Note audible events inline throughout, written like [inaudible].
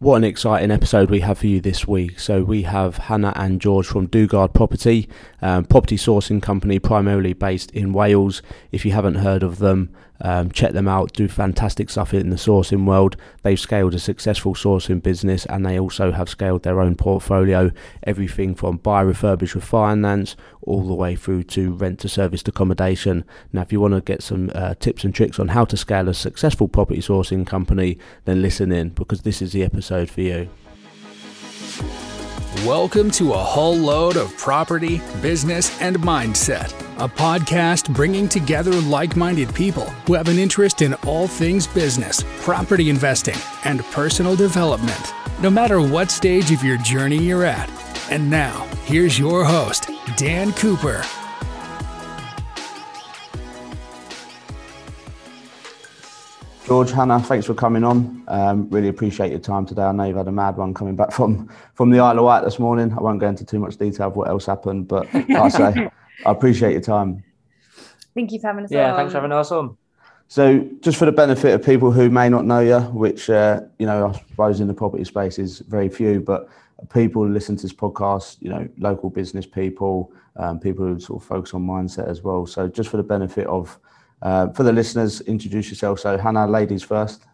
What an exciting episode we have for you this week. So, we have Hannah and George from Dugard Property, um, property sourcing company primarily based in Wales. If you haven't heard of them, um, check them out, do fantastic stuff in the sourcing world. They've scaled a successful sourcing business and they also have scaled their own portfolio, everything from buy, refurbish, refinance, all the way through to rent to serviced accommodation. Now, if you want to get some uh, tips and tricks on how to scale a successful property sourcing company, then listen in because this is the episode for you. Welcome to a Hull load of property, business, and mindset, a podcast bringing together like minded people who have an interest in all things business, property investing, and personal development, no matter what stage of your journey you're at. And now, here's your host, Dan Cooper. George, Hannah, thanks for coming on. Um, really appreciate your time today. I know you've had a mad one coming back from from the Isle of Wight this morning. I won't go into too much detail of what else happened, but like I say, [laughs] I appreciate your time. Thank you for having us yeah, on. thanks for having us on. So, just for the benefit of people who may not know you, which uh, you know, I suppose in the property space is very few, but people who listen to this podcast, you know, local business people, um, people who sort of focus on mindset as well. So, just for the benefit of uh, for the listeners, introduce yourself. So, Hannah, ladies first.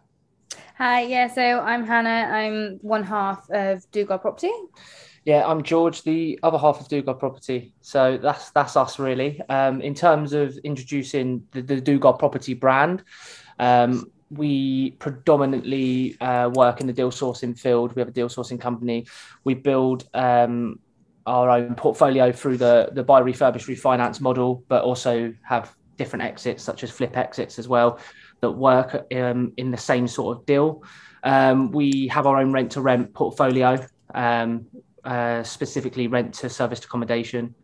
Hi, yeah, so I'm Hannah. I'm one half of Dugard Property. Yeah, I'm George, the other half of Dugard Property. So that's that's us really. Um, in terms of introducing the, the Dugard Property brand, um, we predominantly uh, work in the deal sourcing field. We have a deal sourcing company. We build um, our own portfolio through the the buy, refurbish, refinance model, but also have different exits such as flip exits as well that work um, in the same sort of deal. Um, we have our own rent to rent portfolio, um, uh, specifically rent to serviced accommodation.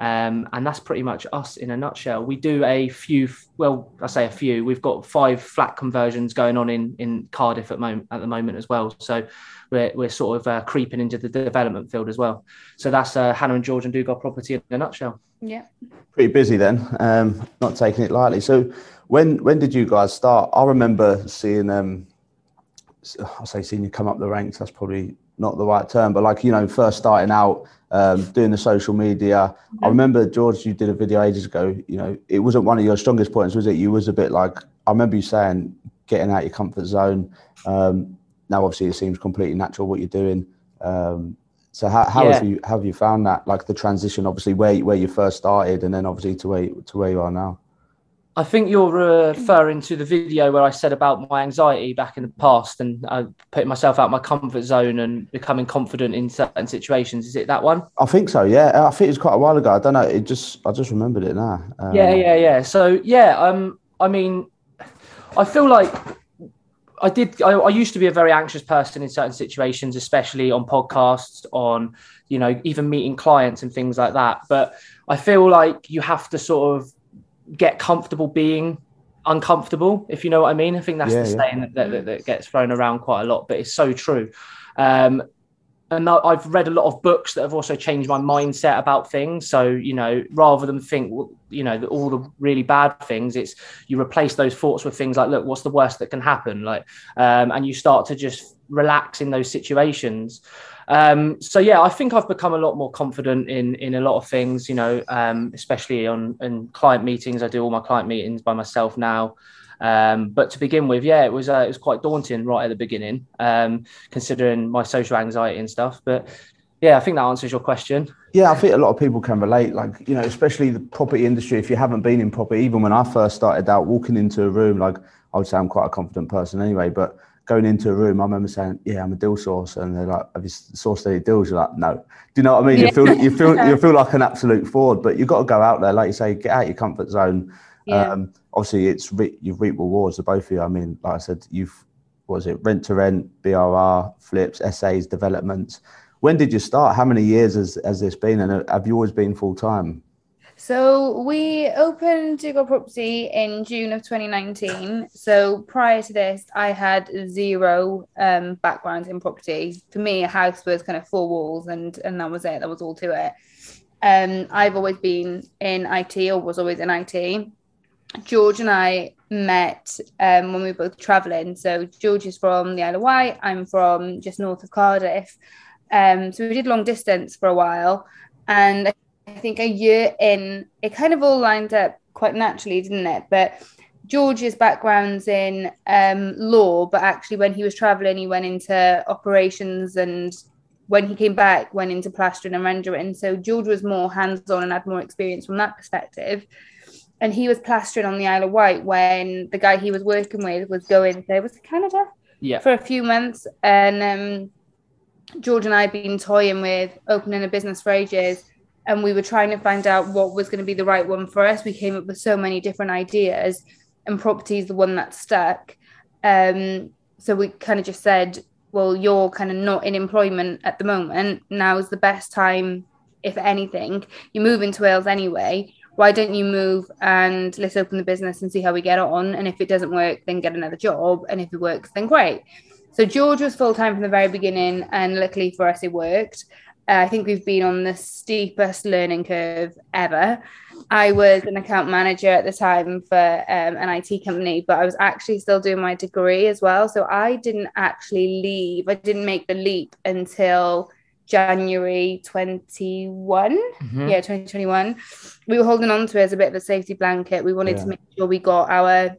Um, and that's pretty much us in a nutshell. We do a few, well, I say a few. We've got five flat conversions going on in in Cardiff at, moment, at the moment as well. So we're, we're sort of uh, creeping into the development field as well. So that's uh, Hannah and George and Dugard Property in a nutshell. Yeah. Pretty busy then, um, not taking it lightly. So, when when did you guys start? I remember seeing um, I say seeing you come up the ranks. That's probably not the right term, but like you know, first starting out, um, doing the social media. Mm-hmm. I remember George, you did a video ages ago. You know, it wasn't one of your strongest points, was it? You was a bit like I remember you saying getting out your comfort zone. Um, now, obviously, it seems completely natural what you're doing. Um, so, how, how yeah. have you have you found that, like the transition, obviously where where you first started, and then obviously to where to where you are now? I think you're referring to the video where I said about my anxiety back in the past and uh, putting myself out my comfort zone and becoming confident in certain situations. Is it that one? I think so. Yeah, I think it was quite a while ago. I don't know. It just I just remembered it now. Um, yeah, yeah, yeah. So yeah, um, I mean, I feel like I did. I, I, used to be a very anxious person in certain situations, especially on podcasts, on you know, even meeting clients and things like that. But I feel like you have to sort of get comfortable being uncomfortable, if you know what I mean. I think that's yeah, the saying yeah. that, that, that, gets thrown around quite a lot, but it's so true. Um, and I've read a lot of books that have also changed my mindset about things. So, you know, rather than think, you know, all the really bad things, it's you replace those thoughts with things like, look, what's the worst that can happen? Like, um, and you start to just relax in those situations. Um, so yeah, I think I've become a lot more confident in in a lot of things. You know, um, especially on in client meetings. I do all my client meetings by myself now. Um, but to begin with, yeah, it was uh, it was quite daunting right at the beginning, um, considering my social anxiety and stuff. But yeah, I think that answers your question. Yeah, I think a lot of people can relate. Like you know, especially the property industry. If you haven't been in property, even when I first started out, walking into a room, like I would say I'm quite a confident person anyway, but going into a room, I remember saying, "Yeah, I'm a deal source," and they're like, "Have you sourced any deals?" You're like, "No." Do you know what I mean? Yeah. You feel you feel [laughs] you feel like an absolute fraud, but you've got to go out there, like you say, get out your comfort zone. Yeah. Um, obviously, it's re- you've reaped rewards, the both of you. I mean, like I said, you've was it rent to rent, BRR, flips, SAs, developments. When did you start? How many years has, has this been? And have you always been full time? So we opened Dugard Property in June of 2019. So prior to this, I had zero um, background in property. For me, a house was kind of four walls, and and that was it. That was all to it. Um, I've always been in IT, or was always in IT. George and I met um, when we were both traveling. So George is from the Isle of Wight. I'm from just north of Cardiff. Um, so we did long distance for a while, and I think a year in, it kind of all lined up quite naturally, didn't it? But George's background's in um, law, but actually, when he was traveling, he went into operations and when he came back, went into plastering and rendering. So George was more hands on and had more experience from that perspective. And he was plastering on the Isle of Wight when the guy he was working with was going there was Canada Yeah. for a few months. And um, George and I had been toying with opening a business for ages. And we were trying to find out what was going to be the right one for us. We came up with so many different ideas, and property is the one that stuck. Um, so we kind of just said, well, you're kind of not in employment at the moment. Now is the best time, if anything. You're moving to Wales anyway. Why don't you move and let's open the business and see how we get on? And if it doesn't work, then get another job. And if it works, then great. So George was full time from the very beginning, and luckily for us, it worked. Uh, I think we've been on the steepest learning curve ever. I was an account manager at the time for um, an IT company, but I was actually still doing my degree as well. So I didn't actually leave. I didn't make the leap until January 21. Mhm. Yeah, 2021. We were holding on to it as a bit of a safety blanket. We wanted Yeah. to make sure we got our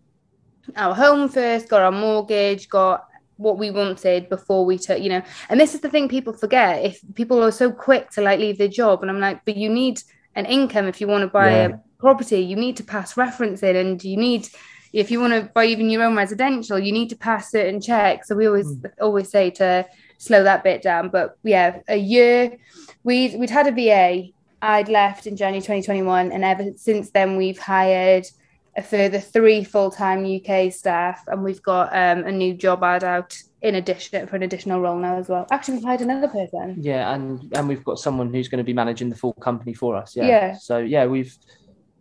our home first, got our mortgage, got what we wanted before we took, you know. And this is the thing people forget. If people are so quick to like leave their job, and I'm like, but you need an income if you want to buy Yeah. a property, you need to pass referencing, and you need if you want to buy even your own residential, you need to pass certain checks. So we always always say to slow that bit down. But yeah, a year we'd we'd had a VA. I'd left in January 2021, and ever since then we've hired a further three full-time UK staff, and we've got um, a new job ad out in addition for an additional role now as well. Actually, we've hired another person. Yeah, and and we've got someone who's going to be managing the full company for us. Yeah. Yeah. So yeah, we've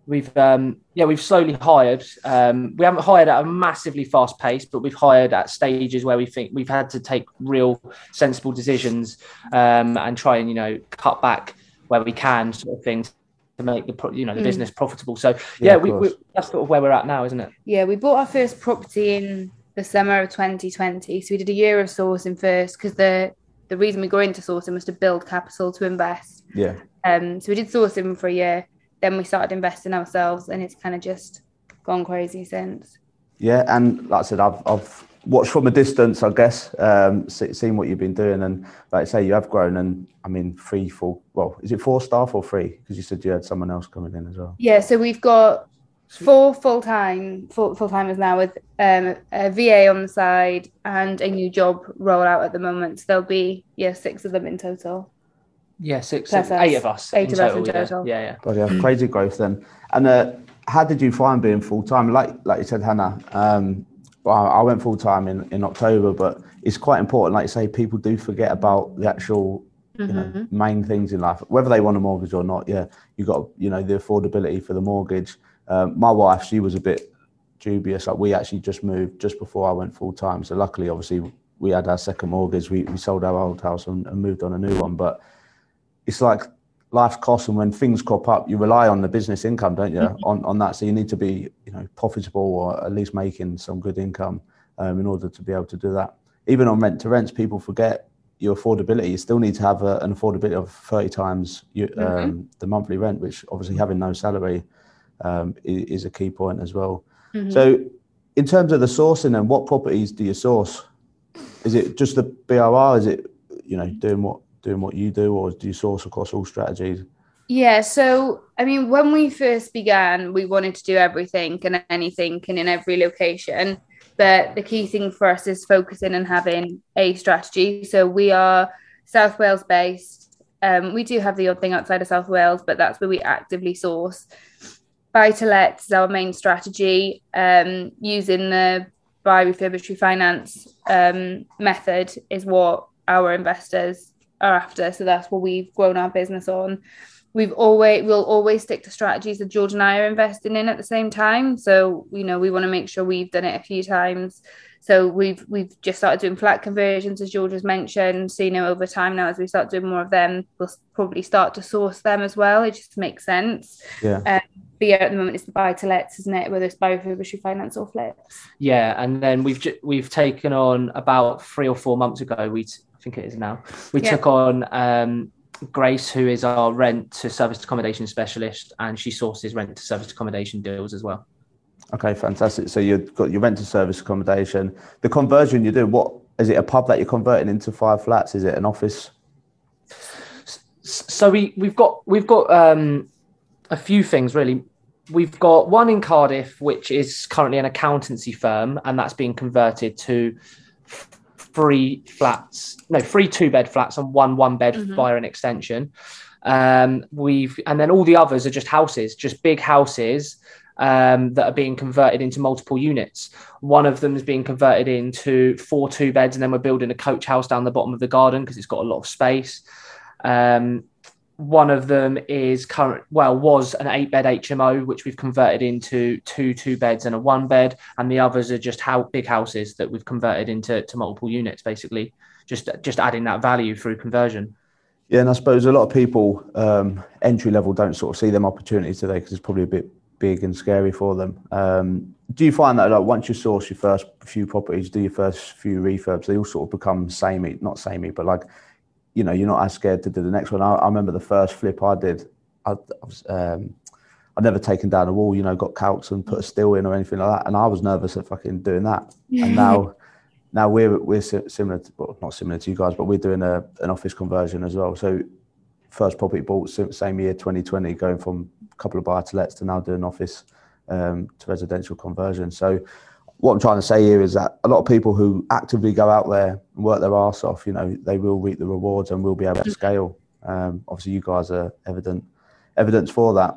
we've um yeah we've slowly hired. Um, we haven't hired at a massively fast pace, but we've hired at stages where we think we've had to take real sensible decisions um, and try and you know cut back where we can, sort of things to make the you know the Mm. business profitable. So Yeah, yeah, we, we that's sort of where we're at now, isn't it? Yeah, we bought our first property in the summer of 2020. So we did a year of sourcing first because the the reason we got into sourcing was to build capital to invest. Yeah. Um, so we did sourcing for a year, then we started investing ourselves, and it's kind of just gone crazy since. Yeah, and like I said, I've, I've watched from a distance, I guess, um, se- seen what you've been doing, and like I say, you have grown. And I mean, three, four. Well, is it four staff or three? Because you said you had someone else coming in as well. Yeah, so we've got four full time full full timers now with um, a VA on the side and a new job rollout at the moment. So there'll be yeah six of them in total. Yeah, six, Plus us. eight of us. Eight of us in yeah. total. Yeah, yeah. But yeah, crazy growth then. And uh, how did you find being full time? Like like you said, Hannah. Um, well, I went full time in, in October, but it's quite important. Like you say, people do forget about the actual you know main things in life, whether they want a mortgage or not. Yeah, you got you know the affordability for the mortgage. Um, my wife, she was a bit dubious. Like we actually just moved just before I went full time, so luckily, obviously, we had our second mortgage. We we sold our old house and, and moved on a new one, but it's like life's costs and when things crop up you rely on the business income don't you on, on that. So you need to be you know profitable or at least making some good income um, in order to be able to do that. Even on rent to rents people forget your affordability. You still need to have a, an affordability of 30 times you, um, the monthly rent which obviously having no salary um, is, is a key point as well. So in terms of the sourcing and what properties do you source? Is it just the brr is it you know doing what doing what you do or do you source across all strategies Yeah, so I mean, when we first began, we wanted to do everything and anything and in every location. But the key thing for us is focusing and having a strategy. So we are South Wales based. Um, we do have the odd thing outside of South Wales, but that's where we actively source. Buy to let is our main strategy. Um, using the buy refurbish refinance um, method is what our investors are after. So that's what we've grown our business on we've always we'll always stick to strategies that George and I are investing in at the same time. So you know we want to make sure we've done it a few times. So we've we've just started doing flat conversions as George has mentioned. So you know over time now as we start doing more of them, we'll probably start to source them as well. It just makes sense. yeah um, but yeah, at the moment it's the buy to lets, isn't it? Whether it's buy refurbished, finance or flips. Yeah, and then we've ju- we've taken on about three or four months ago. We t- I think it is now. We Yeah. took on um, Grace, who is our rent to service accommodation specialist, and she sources rent to service accommodation deals as well. Okay, fantastic. So you've got your rent to service accommodation. The conversion you do, what is it? A pub that you're converting into five flats? Is it an office? So we we've got we've got um, a few things really. We've got one in Cardiff, which is currently an accountancy firm, and that's being converted to f- three flats, no, three two bed flats and one one bed Mhm. via an extension. Um, we've and then all the others are just houses, just big houses um, that are being converted into multiple units. One of them is being converted into four two beds, and then we're building a coach house down the bottom of the garden because it's got a lot of space. Um, one of them is current, well, was an eight bed HMO, which we've converted into two two beds and a one bed, and the others are just how big houses that we've converted into to multiple units, basically, just just adding that value through conversion. Yeah, and I suppose a lot of people um, entry level don't sort of see them opportunities today because it's probably a bit big and scary for them. Um, do you find that like once you source your first few properties, do your first few refurbs, they all sort of become samey, not samey, but like you know, you're not as scared to do the next one. I, I remember the first flip I did. I, I was, um, I'd never taken down a wall, you know, got calcs and put a steel in or anything like that, and I was nervous at fucking doing that. And now, now we're we're similar, to, well, not similar to you guys, but we're doing a an office conversion as well. So, first property bought same year, 2020, going from a couple of buy to lets to now doing office um, to residential conversion. So, what I'm trying to say here is that a lot of people who actively go out there and work their arse off, you know, they will reap the rewards and will be able to scale. Um, obviously, you guys are evident evidence for that.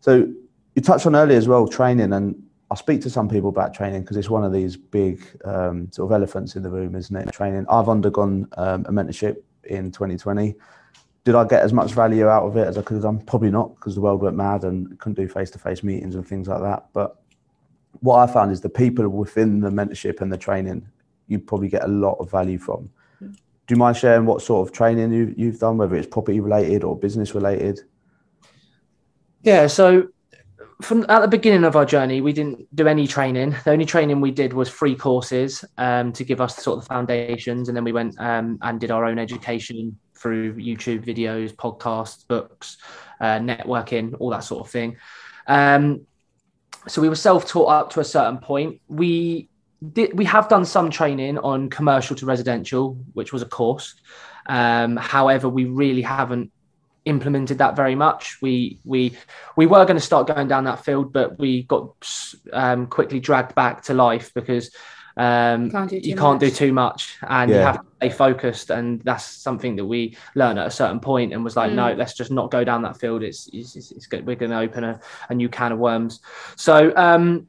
So you touched on earlier as well training, and I speak to some people about training because it's one of these big um, sort of elephants in the room, isn't it? Training. I've undergone um, a mentorship in 2020. Did I get as much value out of it as I could have done? Probably not, because the world went mad and couldn't do face-to-face meetings and things like that. But what I found is the people within the mentorship and the training, you probably get a lot of value from. Do you mind sharing what sort of training you, you've done, whether it's property related or business related? Yeah, so from at the beginning of our journey, we didn't do any training. The only training we did was free courses um, to give us sort of the foundations, and then we went um, and did our own education through YouTube videos, podcasts, books, uh, networking, all that sort of thing. Um, so we were self-taught up to a certain point. We did we have done some training on commercial to residential, which was a course. Um, however, we really haven't implemented that very much. We we we were going to start going down that field, but we got um, quickly dragged back to life because um, Can't do too you can't do too much, and you have to stay focused. And that's something that we learned at a certain point, and was like, Mm. no, let's just not go down that field. It's it's, it's, it's good. We're going to open a, a new can of worms. So. Um,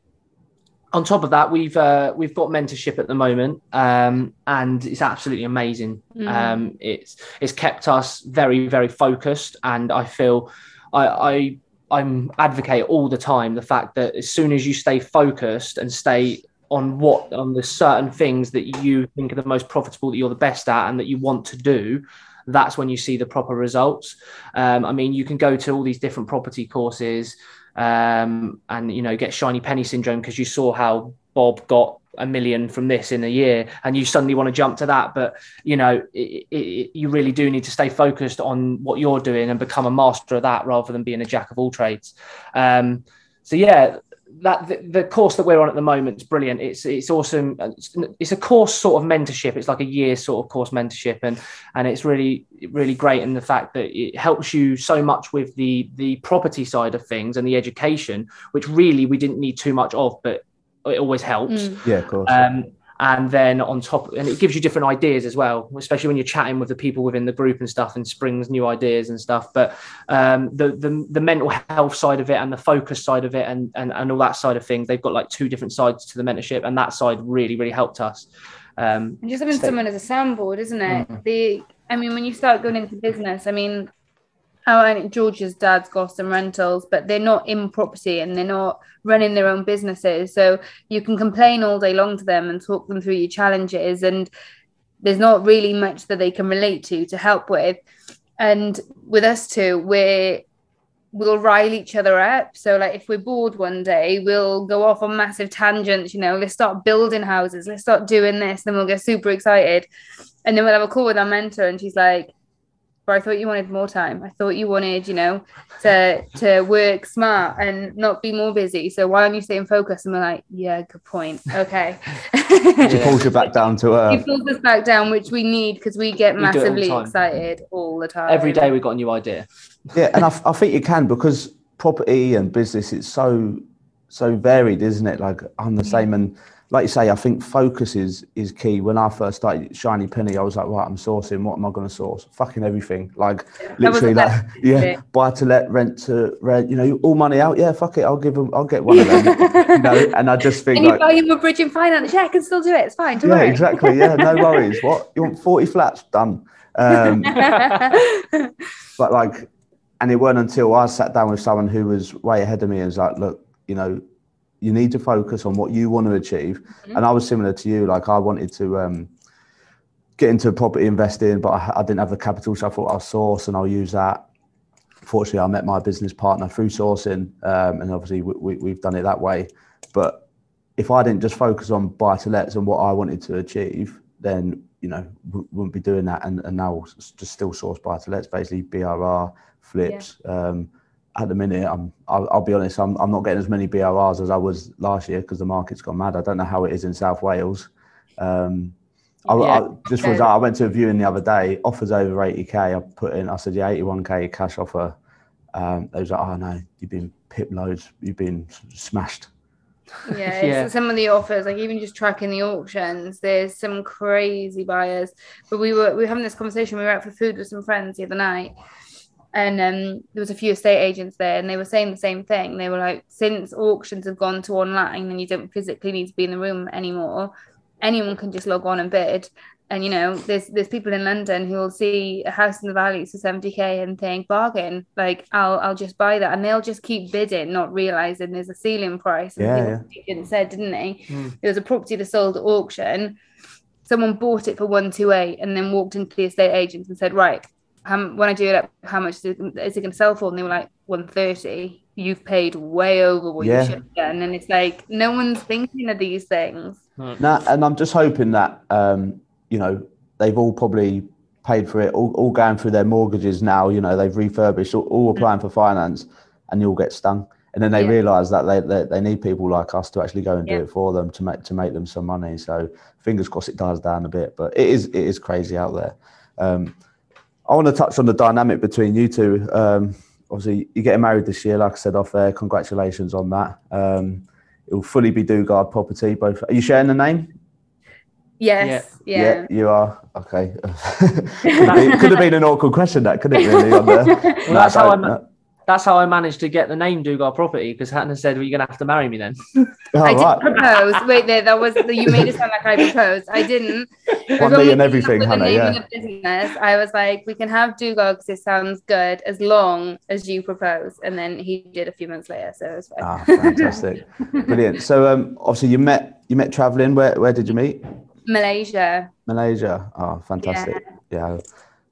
on top of that, we've uh, we've got mentorship at the moment, um, and it's absolutely amazing. Mhm. Um, it's it's kept us very very focused, and I feel I, I I'm advocate all the time the fact that as soon as you stay focused and stay on what on the certain things that you think are the most profitable that you're the best at and that you want to do that's when you see the proper results. Um, i mean you can go to all these different property courses um, and you know get shiny penny syndrome because you saw how bob got a million from this in a year and you suddenly want to jump to that. But you know it, it, you really do need to stay focused on what you're doing and become a master of that rather than being a jack of all trades. Um, so yeah that the, the course that we're on at the moment is brilliant it's it's awesome it's, it's a course sort of mentorship it's like a year sort of course mentorship and and it's really really great in the fact that it helps you so much with the the property side of things and the education which really we didn't need too much of but it always helps Mm. Yeah, of course. um, and then on top, and it gives you different ideas as well, especially when you're chatting with the people within the group and stuff, and springs new ideas and stuff. But um, the, the the mental health side of it and the focus side of it, and, and and all that side of things, they've got like two different sides to the mentorship, and that side really really helped us. Um, And just having So- someone as a soundboard, isn't it? Mm. The I mean, when you start going into business, I mean, oh, and George's dad's got some rentals, but they're not in property and they're not running their own businesses. So you can complain all day long to them and talk them through your challenges, and there's not really much that they can relate to to help with. And with us too, we're we'll rile each other up. So like if we're bored one day, we'll go off on massive tangents, you know, let's start building houses, let's start doing this, then we'll get super excited. And then we'll have a call with our mentor and she's like, but I thought you wanted more time. I thought you wanted, you know, to to work smart and not be more busy. So why aren't you staying focused? And we're like, yeah, good point. Okay. She pulls you back down to He earth. pulls us back down, which we need because we get We do all massively excited all the time. Every day we've got a new idea. Yeah, and I, f- I think you can because property and business it's so so varied, isn't it? Like I'm the same, and like you say, I think focus is is key. When I first started Shiny Penny, I was like, right, I'm sourcing. What am I going to source? Fucking everything. Like literally, like best [laughs] yeah, buy to let, rent to rent. You know, all money out. Yeah, fuck it. I'll give them. I'll get one of them. [laughs] you know, and I just think you like. buy him a bridge and finance. Yeah, I can still do it. It's fine. Don't Yeah, worry. exactly. Yeah, no [laughs] worries. What you want? Forty flats done. Um, but like, and it weren't until I sat down with someone who was way ahead of me and was like, look, you know, you need to focus on what you want to achieve. And I was similar to you. Like, I wanted to um, get into property investing, but I, I didn't have the capital, so I thought I'll source and I'll use that. Fortunately, I met my business partner through sourcing, um, and obviously we, we, we've done it that way. But if I didn't just focus on buy to lets and what I wanted to achieve, then you know we wouldn't be doing that. And, and now just still source buy to lets, basically BRR flips. Um, at the minute, I'm I'll, I'll be honest, I'm I'm not getting as many BRRs as I was last year because the market's gone mad. I don't know how it is in South Wales. Um, I, I, just for example, I went to a viewing the other day. Offers over 80k. I put in. I said, yeah, 81k cash offer. Um, they was like, oh no, you've been pip loads. You've been smashed. Yeah, [laughs] it's Yeah. some of the offers, like even just tracking the auctions, there's some crazy buyers. But we were we were having this conversation. We were out for food with some friends the other night, and um, there was a few estate agents there, and they were saying the same thing. They were like, since auctions have gone to online and you don't physically need to be in the room anymore, anyone can just log on and bid. And you know, there's there's people in London who will see a house in the valleys for 70k and think bargain, like I'll I'll just buy that, and they'll just keep bidding, not realizing there's a ceiling price. And Yeah, didn't said, didn't they? There was a property that sold at auction. Someone bought it for one two eight, and then walked into the estate agents and said, "Right, how, when I do it how much is it, is it going to sell for?" And they were like, 130. You've paid way over what Yeah. you should have done." And it's like no one's thinking of these things. Now, and I'm just hoping that um, you know they've all probably paid for it, all, all going through their mortgages now. You know they've refurbished, all, all applying for finance, and you all get stung. And then they Yeah. realise that they, they they need people like us to actually go and do it for them to make to make them some money. So fingers crossed it dies down a bit, but it is it is crazy out there. Um, I want to touch on the dynamic between you two. Um, obviously, you're getting married this year, like I said off there. Congratulations on that. Um, it will fully be Dugard property. Both. Are you sharing the name? Yes, yeah. you are. Okay. [laughs] could, have been, could have been an awkward question, that could it really? On there. [laughs] Well, that's how [laughs] I that's how I managed to get the name Dugard Property because Hannah said, "Well, you're gonna have to marry me then." [laughs] Oh, I didn't propose. Wait, there, that was you made it sound like I proposed. I didn't. One When and everything, Hannah. Yeah. business, I was like, we can have Dugard because it sounds good as long as you propose. And then he did a few months later, so it was fine. Ah, fantastic, [laughs] brilliant. So, um, obviously, you met you met traveling. Where where did you meet? Malaysia. Malaysia. Oh, fantastic. Yeah,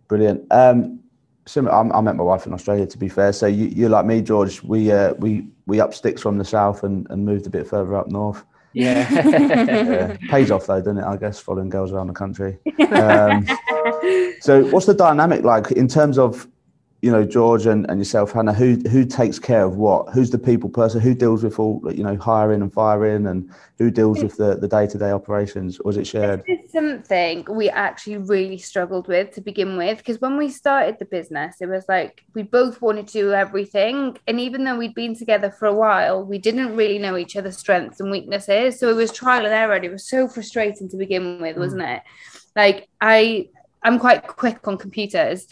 brilliant. Um, so I, I met my wife in Australia. To be fair, so you you're like me, George. We uh, we we up sticks from the south and, and moved a bit further up north. Yeah. [laughs] Yeah. Pays off though, doesn't it? I guess following girls around the country. [laughs] Um, so, what's the dynamic like in terms of, you know, George and, and yourself, Hannah? Who who takes care of what? Who's the people person? Who deals with all, you know, hiring and firing, and who deals with the the day to day operations? Or is it shared? This is something we actually really struggled with to begin with because when we started the business, it was like we both wanted to do everything. And even though we'd been together for a while, we didn't really know each other's strengths and weaknesses. So it was trial and error. And it was so frustrating to begin with, wasn't mm. it? Like I I'm quite quick on computers.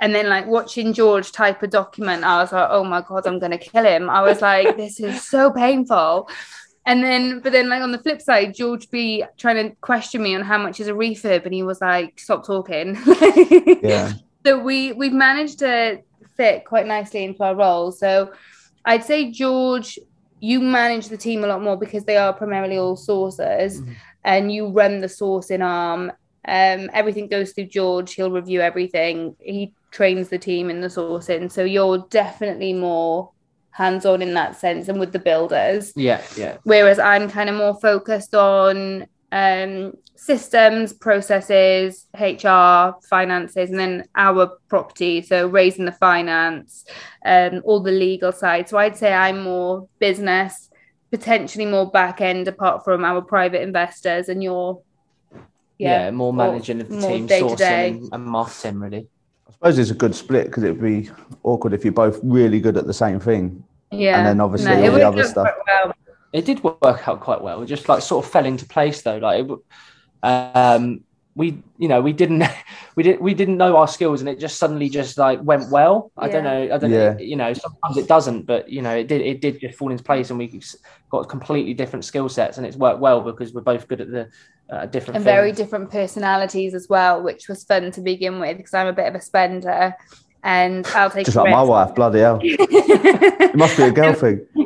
And then like watching George type a document, I was like, oh my God, I'm gonna kill him. I was like, this is so painful. And then, but then, like on the flip side, George be trying to question me on how much is a refurb, and he was like, "Stop talking." [laughs] Yeah. So we we've managed to fit quite nicely into our roles. So I'd say George, you manage the team a lot more because they are primarily all sourcers, Mhm. and you run the sourcing arm. Um, everything goes through George. He'll review everything. He trains the team in the sourcing. So you're definitely more hands on in that sense and with the builders. Yeah, yeah. Whereas I'm kind of more focused on um, systems, processes, HR, finances, and then our property. So raising the finance, um, all the legal side. So I'd say I'm more business, potentially more back end, apart from our private investors, and you're yeah, yeah more managing of the team, sourcing and, and marketing, really. I suppose it's a good split because it'd be awkward if you're both really good at the same thing. Yeah. And then obviously no, all the other stuff. Well. It did work out quite well. It just like sort of fell into place though. Like, it, um, we, you know, we didn't, [laughs] we didn't, we didn't know our skills, and it just suddenly just like went well. I yeah. don't know. I don't yeah. know. You know, sometimes it doesn't, but you know, it did. It did just fall into place, and we got completely different skill sets, and it's worked well because we're both good at the uh, different and things. very different personalities as well, which was fun to begin with because I'm a bit of a spender and I'll take just like my wife. Bloody hell, [laughs] it must be a girl thing. [laughs]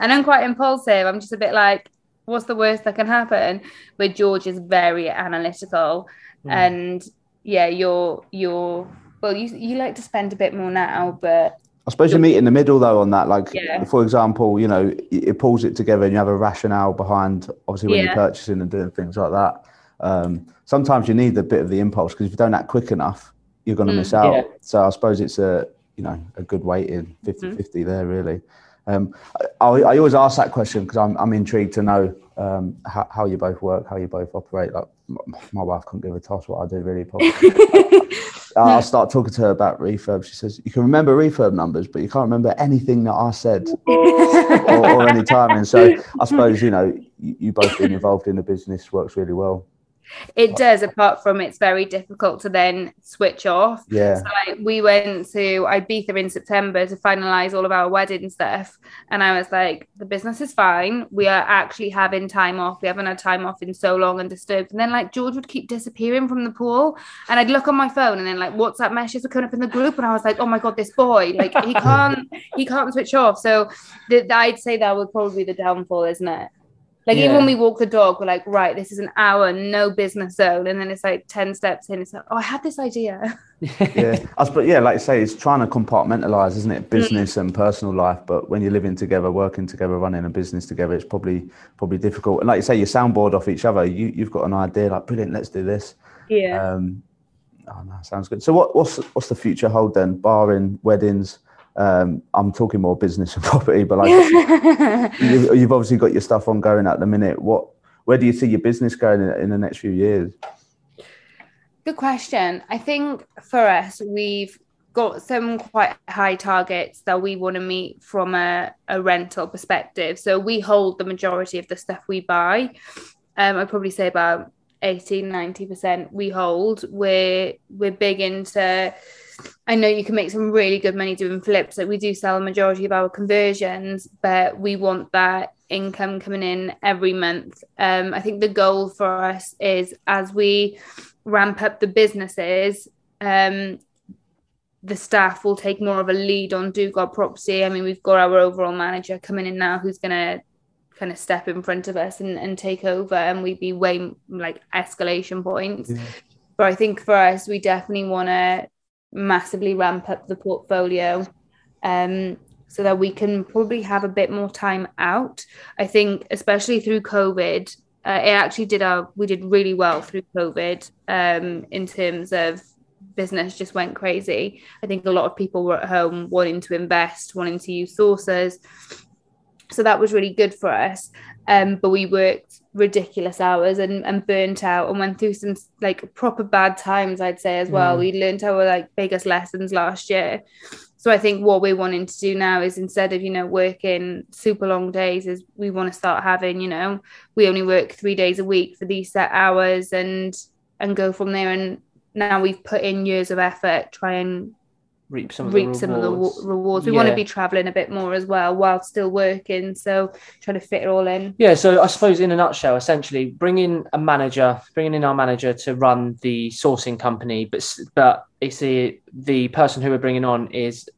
and I'm quite impulsive. I'm just a bit like, what's the worst that can happen? Where George is very analytical, mm. and yeah, you're you're well, you you like to spend a bit more now, but I suppose you meet in the middle though on that. Like, yeah. for example, you know, it pulls it together and you have a rationale behind obviously when yeah. you're purchasing and doing things like that. Um, sometimes you need a bit of the impulse because if you don't act quick enough, you're going to mm, miss out. Yeah. So I suppose it's a you know a good weighting 50 mm-hmm. 50 there really. Um, I, I, always ask that question because I'm, I'm intrigued to know um, how, how you both work, how you both operate. Like my wife couldn't give a toss what I do really. [laughs] I'll start talking to her about refurb. She says you can remember refurb numbers, but you can't remember anything that I said [laughs] or, or, any timing. So I suppose you know you, you both being involved in the business works really well. It does, apart from it's very difficult to then switch off. Yeah. So like, we went to Ibiza in September to finalize all of our wedding stuff. And I was like, the business is fine. We are actually having time off. We haven't had time off in so long and disturbed. And then like George would keep disappearing from the pool. And I'd look on my phone and then like WhatsApp messages were coming up in the group. And I was like, oh my God, this boy, like he [laughs] can't, he can't switch off. So th- I'd say that would probably be the downfall, isn't it? Like yeah. even when we walk the dog, we're like, right, this is an hour, no business zone, and then it's like ten steps in. It's like, oh, I had this idea. [laughs] yeah, I but yeah, like you say, it's trying to compartmentalize, isn't it, business mm. and personal life. But when you're living together, working together, running a business together, it's probably probably difficult. And like you say, you soundboard off each other. You you've got an idea, like brilliant, let's do this. Yeah. Um, oh no, sounds good. So what what's what's the future hold then, barring weddings? Um, I'm talking more business and [laughs] property, but like [laughs] you've, you've, obviously got your stuff ongoing at the minute. What, where do you see your business going in, in the next few years? Good question. I think for us, we've got some quite high targets that we want to meet from a, a rental perspective. So we hold the majority of the stuff we buy. Um, I'd probably say about 80, 90% we hold. We're we're big into I know you can make some really good money doing flips. Like we do sell a majority of our conversions, but we want that income coming in every month. Um, I think the goal for us is as we ramp up the businesses, um, the staff will take more of a lead on Dugard Property. I mean, we've got our overall manager coming in now who's going to kind of step in front of us and, and take over, and we'd be way like escalation points. Yeah. But I think for us, we definitely want to massively ramp up the portfolio um, so that we can probably have a bit more time out. I think, especially through COVID, uh, it actually did our we did really well through COVID um, in terms of business just went crazy. I think a lot of people were at home wanting to invest, wanting to use sources. So that was really good for us. Um, but we worked ridiculous hours and, and burnt out and went through some like proper bad times, I'd say as well. Mm. We learned our like biggest lessons last year. So I think what we're wanting to do now is instead of, you know, working super long days, is we want to start having, you know, we only work three days a week for these set hours and and go from there. And now we've put in years of effort, try and reap some of reap the some of the rewards. We yeah. want to be traveling a bit more as well while still working. So trying to fit it all in. Yeah. So I suppose in a nutshell, essentially bringing a manager, bringing in our manager to run the sourcing company, but but it's the the person who we're bringing on is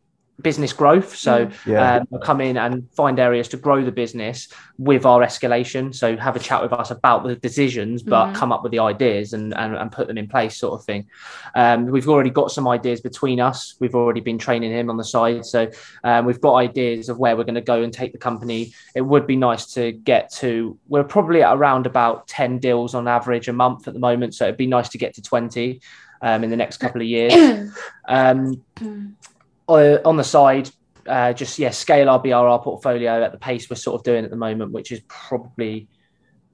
business growth. So Mm. Yeah. um, come in and find areas to grow the business with our escalation. So have a chat with us about the decisions, but Mhm. come up with the ideas and, and, and put them in place, sort of thing. Um, we've already got some ideas between us. We've already been training him on the side. So um, we've got ideas of where we're going to go and take the company. It would be nice to get to, we're probably at around about 10 deals on average a month at the moment. So it'd be nice to get to 20 um, in the next couple of years. [clears throat] Uh, on the side, uh, just yeah, scale our BRR portfolio at the pace we're sort of doing at the moment, which is probably.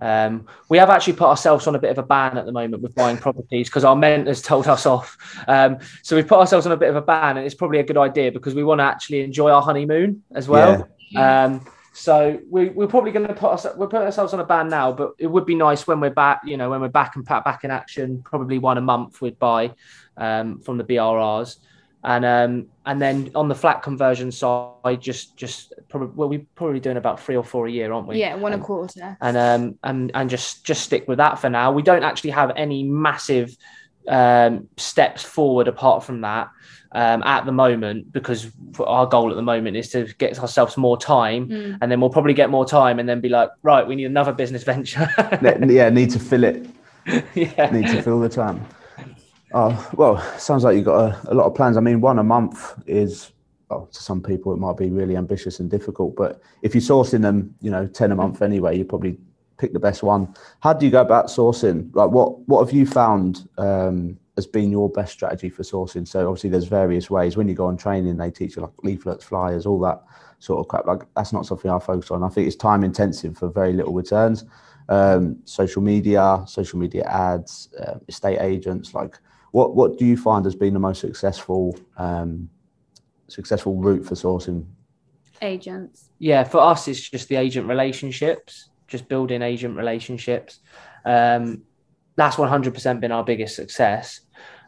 Um, we have actually put ourselves on a bit of a ban at the moment with buying properties because our mentors told us off. Um, so we've put ourselves on a bit of a ban, and it's probably a good idea because we want to actually enjoy our honeymoon as well. Um, so we, we're probably going to put us we're putting ourselves on a ban now, but it would be nice when we're back. You know, when we're back and back in action, probably one a month we'd buy um, from the BRRs, and um, and then on the flat conversion side, just just probably well, we're probably doing about three or four a year, aren't we? yeah, one a Um, quarter. and um and and just just stick with that for now. We don't actually have any massive um steps forward apart from that um at the moment because our goal at the moment is to get ourselves more time Mm. and then we'll probably get more time and then be like right we need another business venture yeah, need to fill it. [laughs] yeah Need to fill the time. Oh well, sounds like you've got a, a lot of plans. I mean, one a month is. Well, to some people, it might be really ambitious and difficult, but if you're sourcing them, you know, ten a month anyway, you probably pick the best one. How do you go about sourcing? Like, what what have you found um, has been your best strategy for sourcing? So obviously, there's various ways. When you go on training, they teach you like leaflets, flyers, all that sort of crap. Like, that's not something I focus on. I think it's time intensive for very little returns. Um, social media, social media ads, uh, estate agents. Like, what what do you find has been the most successful um, successful route for sourcing? Agents. yeah for us it's just the agent relationships just building agent relationships. Um that's 100% been our biggest success.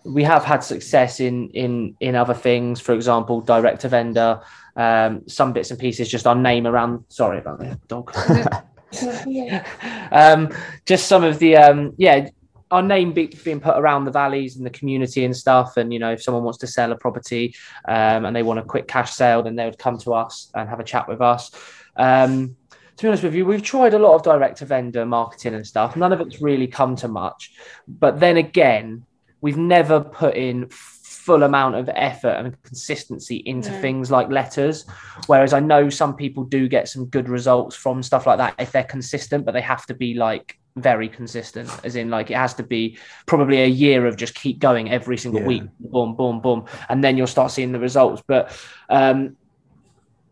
We have had success in in in other things for example direct to vendor. Um some bits and pieces just our name around sorry about the dog. [laughs] [laughs] Um, just some of the um, yeah our name be, being put around the valleys and the community and stuff and you know if someone wants to sell a property um, and they want a quick cash sale then they would come to us and have a chat with us. Um, to be honest with you we've tried a lot of direct to vendor marketing and stuff. None of it's really come to much. But then again we've never put in full amount of effort and consistency into No. things like letters. Whereas i know some people do get some good results from stuff like that if they're consistent but they have to be like very consistent as in like it has to be probably a year of just keep going every single Yeah. week boom boom boom and then you'll start seeing the results but um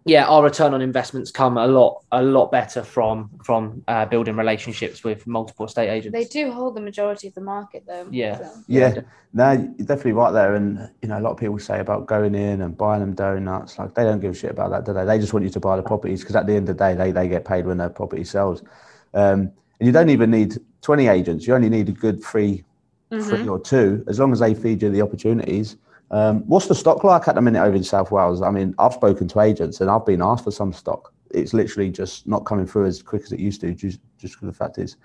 yeah our return on investments come a lot a lot better from from uh, building relationships with multiple estate agents They do hold the majority of the market, though. Yeah. so. Yeah, no, you're definitely right there. And you know, a lot of people say about going in and buying them donuts. Like they don't give a shit about that, do they? They just want you to buy the properties because at the end of the day, they they get paid when their property sells. Um, and you don't even need 20 agents. You only need a good 3 three or two, as long as they feed you the opportunities. Um, what's the stock like at the minute over in South Wales? I mean, I've spoken to agents and I've been asked for some stock. It's literally just not coming through as quick as it used to, just just because the fact is,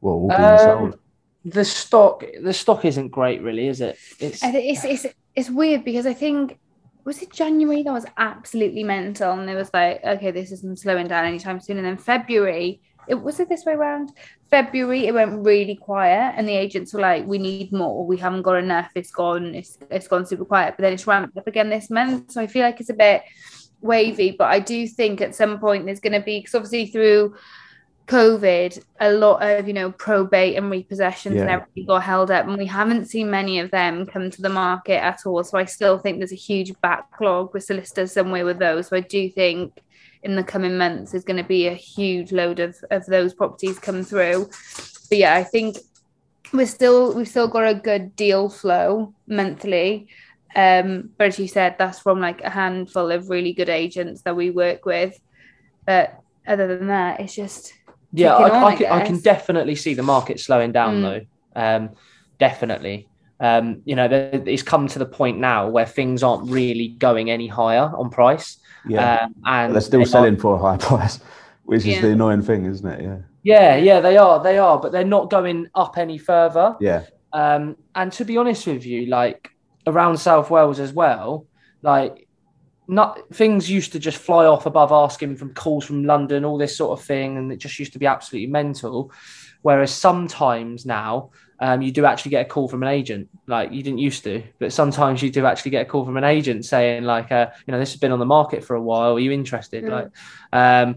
well, all being Um, sold. the stock the stock isn't great really is it it's it's, it's it's weird because I think was it January that was absolutely mental, and it was like, okay, this isn't slowing down anytime soon. And then February, it was it this way around. February, it went really quiet, and the agents were like, "We need more. We haven't got enough. It's gone. It's it's gone super quiet." But then it's ramped up again this month, so I feel like it's a bit wavy. But I do think at some point there's going to be because obviously through COVID, a lot of you know probate and repossessions and everything got held up, and we haven't seen many of them come to the market at all. So I still think there's a huge backlog with solicitors somewhere with those. So I do think in the coming months there's going to be a huge load of of those properties come through. But yeah, I think we're still we've still got a good deal flow monthly. Um, but as you said, that's from like a handful of really good agents that we work with. But other than that, it's just yeah I, on, I, I can, I can definitely see the market slowing down Mm. though um definitely um you know it's come to the point now where things aren't really going any higher on price Yeah. um, and they're still they are- selling for a high [laughs] price, which is the annoying thing, isn't it? Yeah. yeah yeah they are they are but they're not going up any further Yeah. Um, and to be honest with you, like around South Wales as well, like not things used to just fly off above asking from calls from London, all this sort of thing, and it just used to be absolutely mental. Whereas sometimes now um, you do actually get a call from an agent, like you didn't used to, but sometimes you do actually get a call from an agent saying, like, uh, you know, this has been on the market for a while. Are you interested? Mm. Like, um,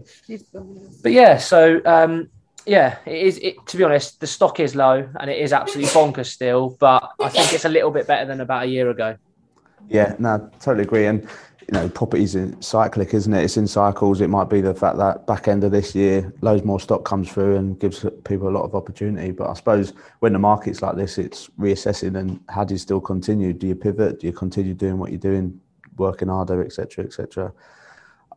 but yeah, so um, yeah, it is. It, to be honest, the stock is low and it is absolutely bonkers still, but I think it's a little bit better than about a year ago. Yeah, no, totally agree. And you know, property's in cyclic, isn't it? It's in cycles. It might be the fact that back end of this year, loads more stock comes through and gives people a lot of opportunity. But I suppose when the market's like this, it's reassessing and how do you still continue? Do you pivot? Do you continue doing what you're doing, working harder, etc., etc.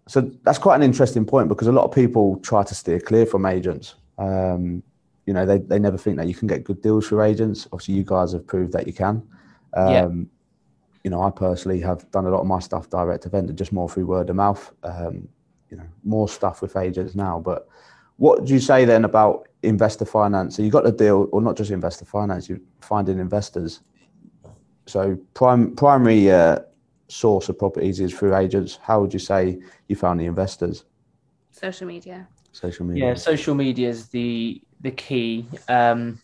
So that's quite an interesting point because a lot of people try to steer clear from agents. Um, you know, they, they never think that you can get good deals for agents. Obviously, you guys have proved that you can. Um, yeah you know, I personally have done a lot of my stuff direct to vendor, just more through word of mouth. Um, you know, more stuff with agents now. But what do you say then about investor finance? So you got the deal, or not just investor finance, you're finding investors. So prime primary uh, source of properties is through agents. How would you say you found the investors? Social media. Social media. Yeah, social media is the the key. Um,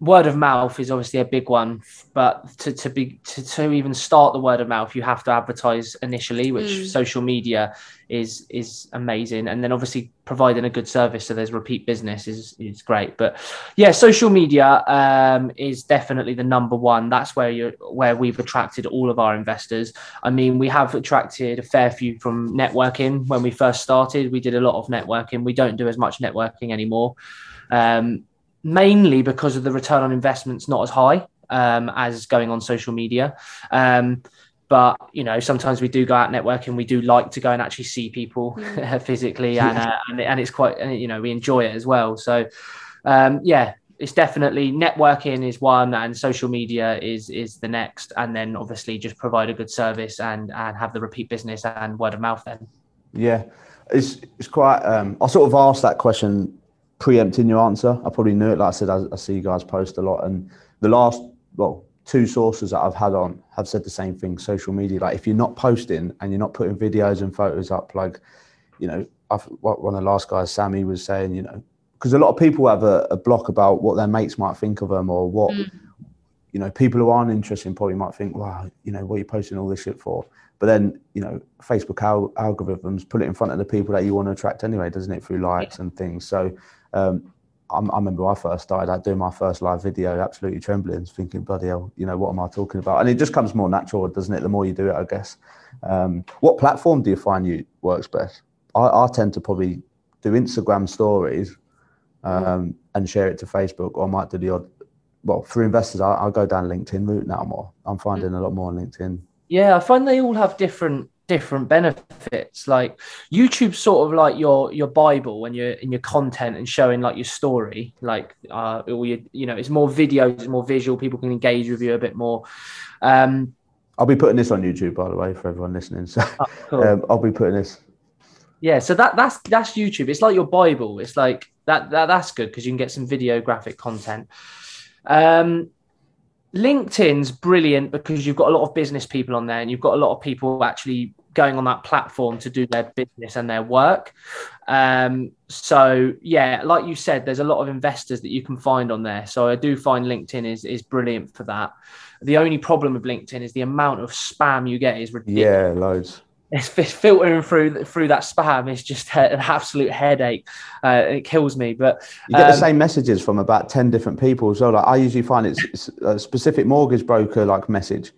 word of mouth is obviously a big one, but to, to be to, to even start the word of mouth, you have to advertise initially, which mm. social media is is amazing, and then obviously providing a good service so there's repeat business is is great. But yeah, social media um, is definitely the number one. That's where you where we've attracted all of our investors. I mean, we have attracted a fair few from networking when we first started. We did a lot of networking. We don't do as much networking anymore. Um, mainly because of the return on investment's not as high um, as going on social media. Um, but you know, sometimes we do go out networking. We do like to go and actually see people mm. [laughs] physically, and, uh, and, and it's quite you know we enjoy it as well. So um, yeah, it's definitely networking is one, and social media is is the next, and then obviously just provide a good service and and have the repeat business and word of mouth. Then yeah, it's it's quite. Um, I sort of asked that question preempting your answer. I probably knew it. Like I said, I, I, see you guys post a lot, and the last well two sources that I've had on have said the same thing. Social media, like if you're not posting and you're not putting videos and photos up, like you know, I've, one of the last guys, Sammy, was saying, you know, because a lot of people have a, a, block about what their mates might think of them or what. Mm. You know, people who aren't interested in probably might think, "Wow, you know, what are you posting all this shit for?" But then, you know, Facebook al- algorithms put it in front of the people that you want to attract anyway, doesn't it, through likes yeah. and things. So um, I, I, remember when I first started out doing my first live video, absolutely trembling, thinking, bloody hell, you know, what am I talking about? And it just comes more natural, doesn't it? The more you do it, I guess. Um, what platform do you find you works best? I, I tend to probably do Instagram stories um, and share it to Facebook, or I might do the odd. Well, for investors, I, will go down LinkedIn route now more. I'm finding a lot more on LinkedIn. Yeah, I find they all have different different benefits. Like youtube's sort of like your your bible when you're in your content and showing like your story. Like uh or you, you know it's more videos it's more visual people can engage with you a bit more. Um i'll be putting this on youtube by the way for everyone listening. So oh, cool. um, i'll be putting this. Yeah so that that's that's youtube. It's like your bible. It's like that, that that's good because you can get some video graphic content. Um LinkedIn's brilliant because you've got a lot of business people on there and you've got a lot of people actually going on that platform to do their business and their work. Um, so yeah, like you said, there's a lot of investors that you can find on there. So I do find LinkedIn is is brilliant for that. The only problem with LinkedIn is the amount of spam you get is ridiculous. Yeah, loads filtering through through that spam is just an absolute headache. Uh, it kills me. But you get um, the same messages from about ten different people. So like I usually find it's, it's, a specific mortgage broker like message,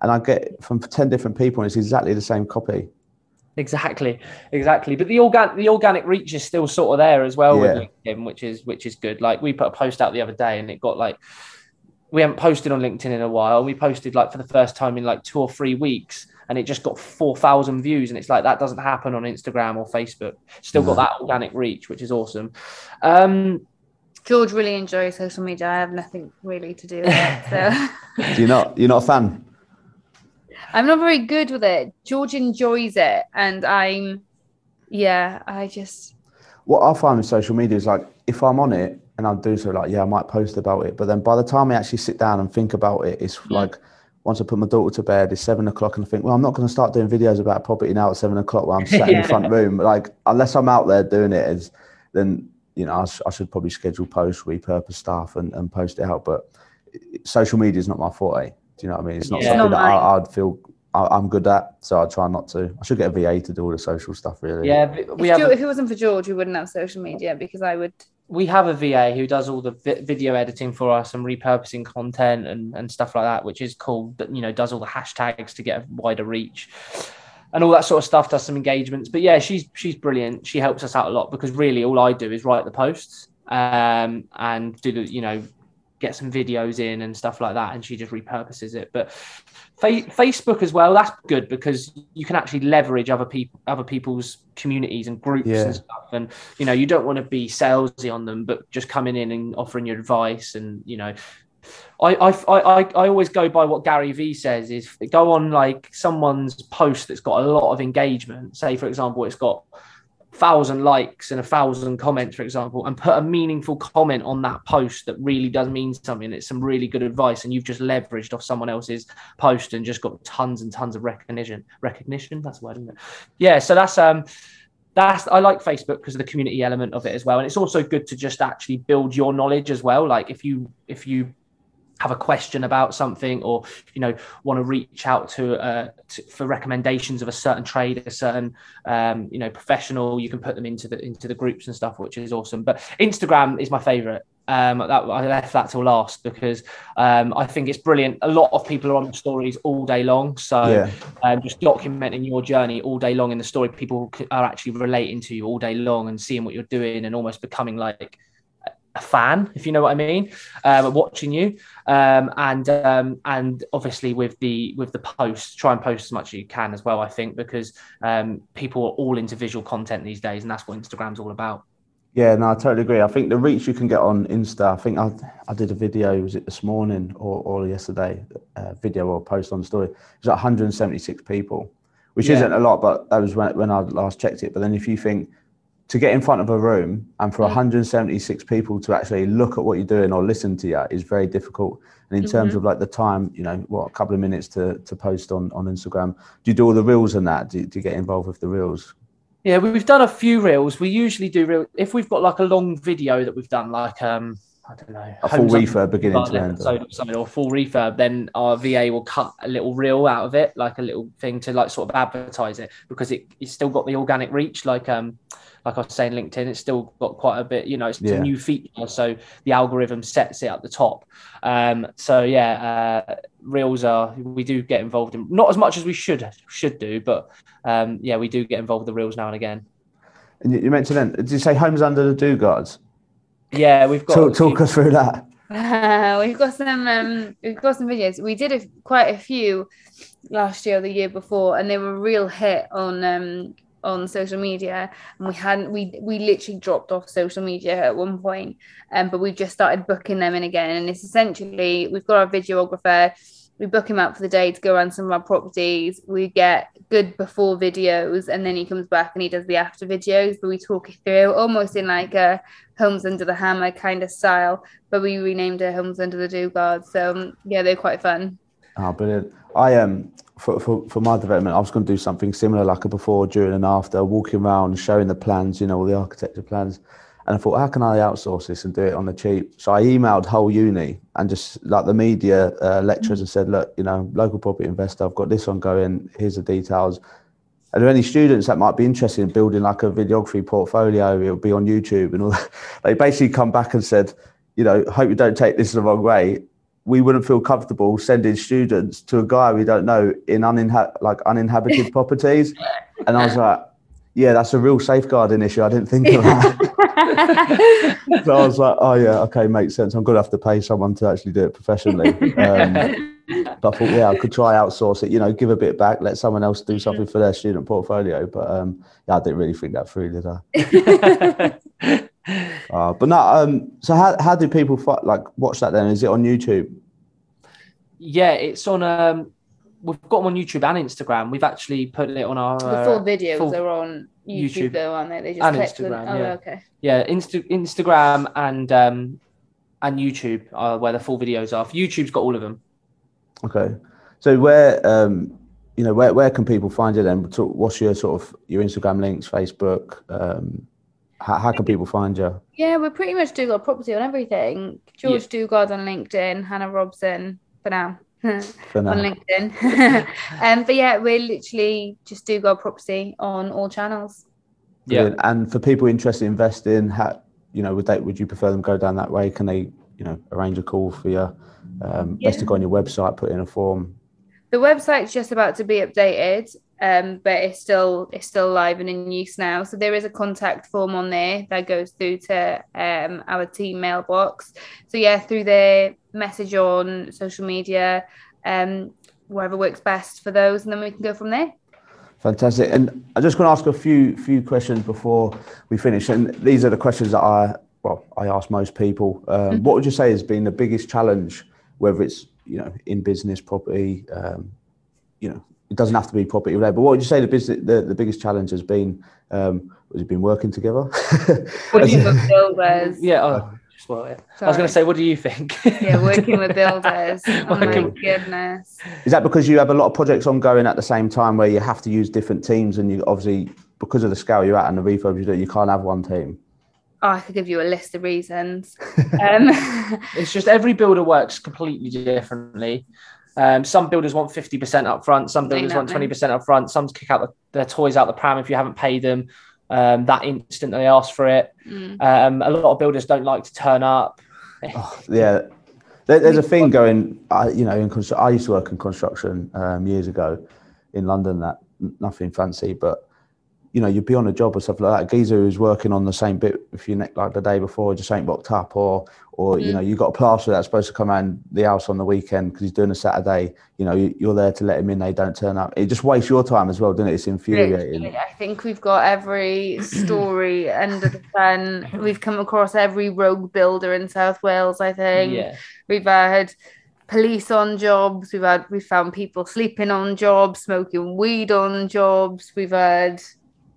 and I get from ten different people, and it's exactly the same copy. Exactly, exactly. But the organic the organic reach is still sort of there as well yeah. with LinkedIn, which is which is good. Like we put a post out the other day, and it got like we haven't posted on LinkedIn in a while. We posted like for the first time in like two or three weeks and it just got 4,000 views. And it's like, that doesn't happen on Instagram or Facebook. Still got that organic reach, which is awesome. Um, George really enjoys social media. I have nothing really to do with it. So [laughs] do you not, you're not a fan? I'm not very good with it. George enjoys it. And I'm, yeah, I just. What I find with social media is like, if I'm on it and I do so, like, yeah, I might post about it. But then by the time I actually sit down and think about it, it's mm. like, once I put my daughter to bed, it's seven o'clock, and I think, well, I'm not going to start doing videos about property now at seven o'clock while I'm sat in the [laughs] front room. Like, unless I'm out there doing it, is then you know I, sh- I should probably schedule posts, repurpose stuff, and, and post it out. But social media is not my forte. Do you know what I mean? It's not Yeah. something Not that I, I'd feel I, I'm good at, so I try not to. I should get a VA to do all the social stuff, really. Yeah, we- we if, have. Geor- a- if it wasn't for George, we wouldn't have social media because I would. We have a VA who does all the vi- video editing for us and repurposing content and, and stuff like that, which is cool. That you know does all the hashtags to get a wider reach and all that sort of stuff. Does some engagements, but yeah, she's she's brilliant. She helps us out a lot because really all I do is write the posts um, and do the you know get some videos in and stuff like that, and she just repurposes it. But fa- Facebook as well, that's good because you can actually leverage other people, other people's communities and groups Yeah. and stuff. And you know, you don't want to be salesy on them, but just coming in and offering your advice and you know. I, I, I, I always go by what Gary Vee says is go on like someone's post that's got a lot of engagement. Say, for example, it's got thousand likes and a thousand comments, for example, and put a meaningful comment on that post that really does mean something. It's some really good advice, and you've just leveraged off someone else's post and just got tons and tons of recognition. Recognition, that's a word, isn't it? Yeah. So that's um that's I like Facebook because of the community element of it as well. And it's also good to just actually build your knowledge as well. Like if you if you have a question about something or you know want to reach out to, uh, to for recommendations of a certain trade a certain um, you know professional you can put them into the into the groups and stuff which is awesome but instagram is my favorite um, that I left that till last because um, I think it's brilliant. A lot of people are on the stories all day long, so Yeah. um, just documenting your journey all day long in the story. People are actually relating to you all day long and seeing what you're doing and almost becoming like a fan, if you know what I mean, um, watching you. Um, and um, and obviously with the with the posts, try and post as much as you can as well. I think because um, people are all into visual content these days, and that's what Instagram's all about. Yeah, no, I totally agree. I think the reach you can get on Insta. I think I I did a video. Was it this morning or, or yesterday? Uh, video or post on the story. It was like 176 people, which Yeah. isn't a lot, but that was when when I last checked it. But then if you think to get in front of a room and for Mm. 176 people to actually look at what you're doing or listen to you is very difficult. And in terms Mhm. of like the time, you know, what a couple of minutes to to post on on Instagram. Do you do all the reels and that? Do you, do you get involved with the reels? Yeah, we- we've done a few reels. We usually do real if we've got like a long video that we've done, like um, I don't know, A full refurb beginning to end. or something, or full refurb, then our VA will cut a little reel out of it, like a little thing to like sort of advertise it because it it's still got the organic reach, like um, like I was saying, LinkedIn, it's still got quite a bit, you know, it's Yeah. a new feature, so the algorithm sets it at the top. Um, so yeah, uh, reels are we do get involved in not as much as we should should do, but um, yeah, we do get involved with the reels now and again. And you, you mentioned then, did you say homes under the Dugards? Yeah, we've got Talk, talk us through that. [laughs] we've got some um, we've got some videos. We did a, quite a few last year or the year before, and they were a real hit on um, on social media. And we hadn't we we literally dropped off social media at one point, um, but we've just started booking them in again. And it's essentially we've got our videographer. We book him out for the day to go around some of our properties. We get good before videos, and then he comes back and he does the after videos. But we talk it through almost in like a homes under the hammer kind of style but we renamed it Homes Under the Dugard. So um, yeah, they're quite fun. Oh, brilliant. I um for, for, for my development, I was going to do something similar, like a before, during, and after, walking around, showing the plans, you know, all the architecture plans. And I thought, how can I outsource this and do it on the cheap? So I emailed Hull uni and just like the media uh, lecturers and said, look, you know, local property investor, I've got this ongoing. Here's the details. Are there any students that might be interested in building like a videography portfolio? It'll be on YouTube and all that. [laughs] They basically come back and said, you know, hope you don't take this the wrong way. We wouldn't feel comfortable sending students to a guy we don't know in uninha- like uninhabited [laughs] properties. And I was like, yeah, that's a real safeguarding issue. I didn't think of that. [laughs] [laughs] so I was like, oh yeah, okay, makes sense. I'm gonna have to pay someone to actually do it professionally. Um, but I thought, yeah, I could try outsource it. You know, give a bit back, let someone else do something for their student portfolio. But um, yeah, I didn't really think that through, did I? [laughs] Uh, but no. Um, so how how do people fi- like watch that then? Is it on YouTube? yeah, it's on. Um, we've got them on YouTube and Instagram. We've actually put it on our the uh, full videos full- are on YouTube, YouTube though, aren't they? They just and click them. Instagram, Oh, yeah. okay. yeah Insta- Instagram and um, and YouTube are where the full videos are. YouTube's got all of them. Okay. So where um, you know where where can people find you then? What's your sort of your Instagram links, Facebook? Um, how, how can people find you? Yeah, we're pretty much Dugard property on everything. George Dugard on LinkedIn, Hannah Robson for now. For on LinkedIn. [laughs] [laughs] um, but yeah, we're literally just Dugard property on all channels. Brilliant. And for people interested in investing, how you know would they would you prefer them go down that way? Can they you know arrange a call for you? Um, Best to go on your website, put in a form. The website's just about to be updated, um, but it's still it's still live and in use now. So there is a contact form on there that goes through to um, our team mailbox. So yeah, through the message on social media, um, wherever works best for those, and then we can go from there. Fantastic. And I'm just want to ask a few few questions before we finish. And these are the questions that I well I ask most people. Um, Mm-hmm. What would you say has been the biggest challenge, whether it's you know in business, property, um, you know it doesn't have to be property related. But what would you say the business the, the biggest challenge has been? Um, has it been working together? Working with builders. Yeah. Oh, just well, yeah. I was going to say, what do you think? Yeah, working with [laughs] builders. Oh my goodness. Is that because you have a lot of projects ongoing at the same time where you have to use different teams and you obviously because of the scale you're at and the refurb you do, you can't have one team. Oh, I could give you a list of reasons. [laughs] Um, It's just every builder works completely differently. Um, some builders want 50% up front, some builders want 20% up front, some kick out the, their toys out the pram if you haven't paid them um, that instant they ask for it. mm. Um, a lot of builders don't like to turn up. Yeah, there, there's a thing going. I, you know, in constru- I used to work in construction um, years ago in London. That nothing fancy, but you know, you'd be on a job or stuff like that. A geezer who's working on the same bit if you neck like the day before just ain't booked up, or or you mm-hmm. know, you got a plasterer that's supposed to come around the house on the weekend because he's doing a Saturday. You know, you, you're there to let him in. They don't turn up. It just wastes your time as well, doesn't it? It's infuriating. Literally, I think we've got every story under the sun. We've come across every rogue builder in South Wales. I think Yeah. we've had police on jobs. We've had we found people sleeping on jobs, smoking weed on jobs. We've had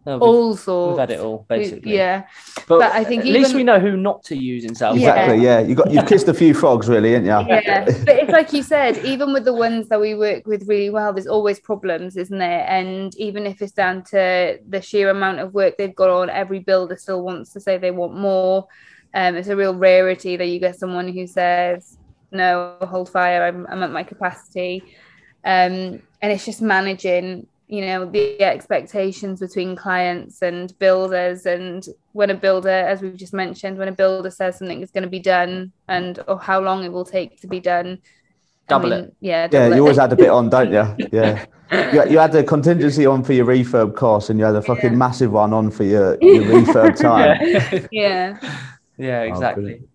No, we've, all sorts. we've had it all, We- basically. yeah, But, but I think at least we know who not to use in South Yeah. Exactly. Yeah, you got you've kissed a few frogs, really, ain't you? yeah. but it's like you said, even with the ones that we work with really well, there's always problems, isn't there? And even if it's down to the sheer amount of work they've got on, every builder still wants to say they want more. Um, it's a real rarity that you get someone who says, "No, hold fire. I'm, I'm at my capacity." Um, and it's just managing, you know, the expectations between clients and builders. And when a builder, as we've just mentioned, when a builder says something is going to be done and or how long it will take to be done, I Double mean, it. Yeah, Yeah, you it. always had a bit on, don't you? [laughs] Yeah. You, you had the contingency on for your refurb costs, and you had a fucking Yeah. massive one on for your, [laughs] your refurb time. yeah. yeah. yeah, exactly. brilliant.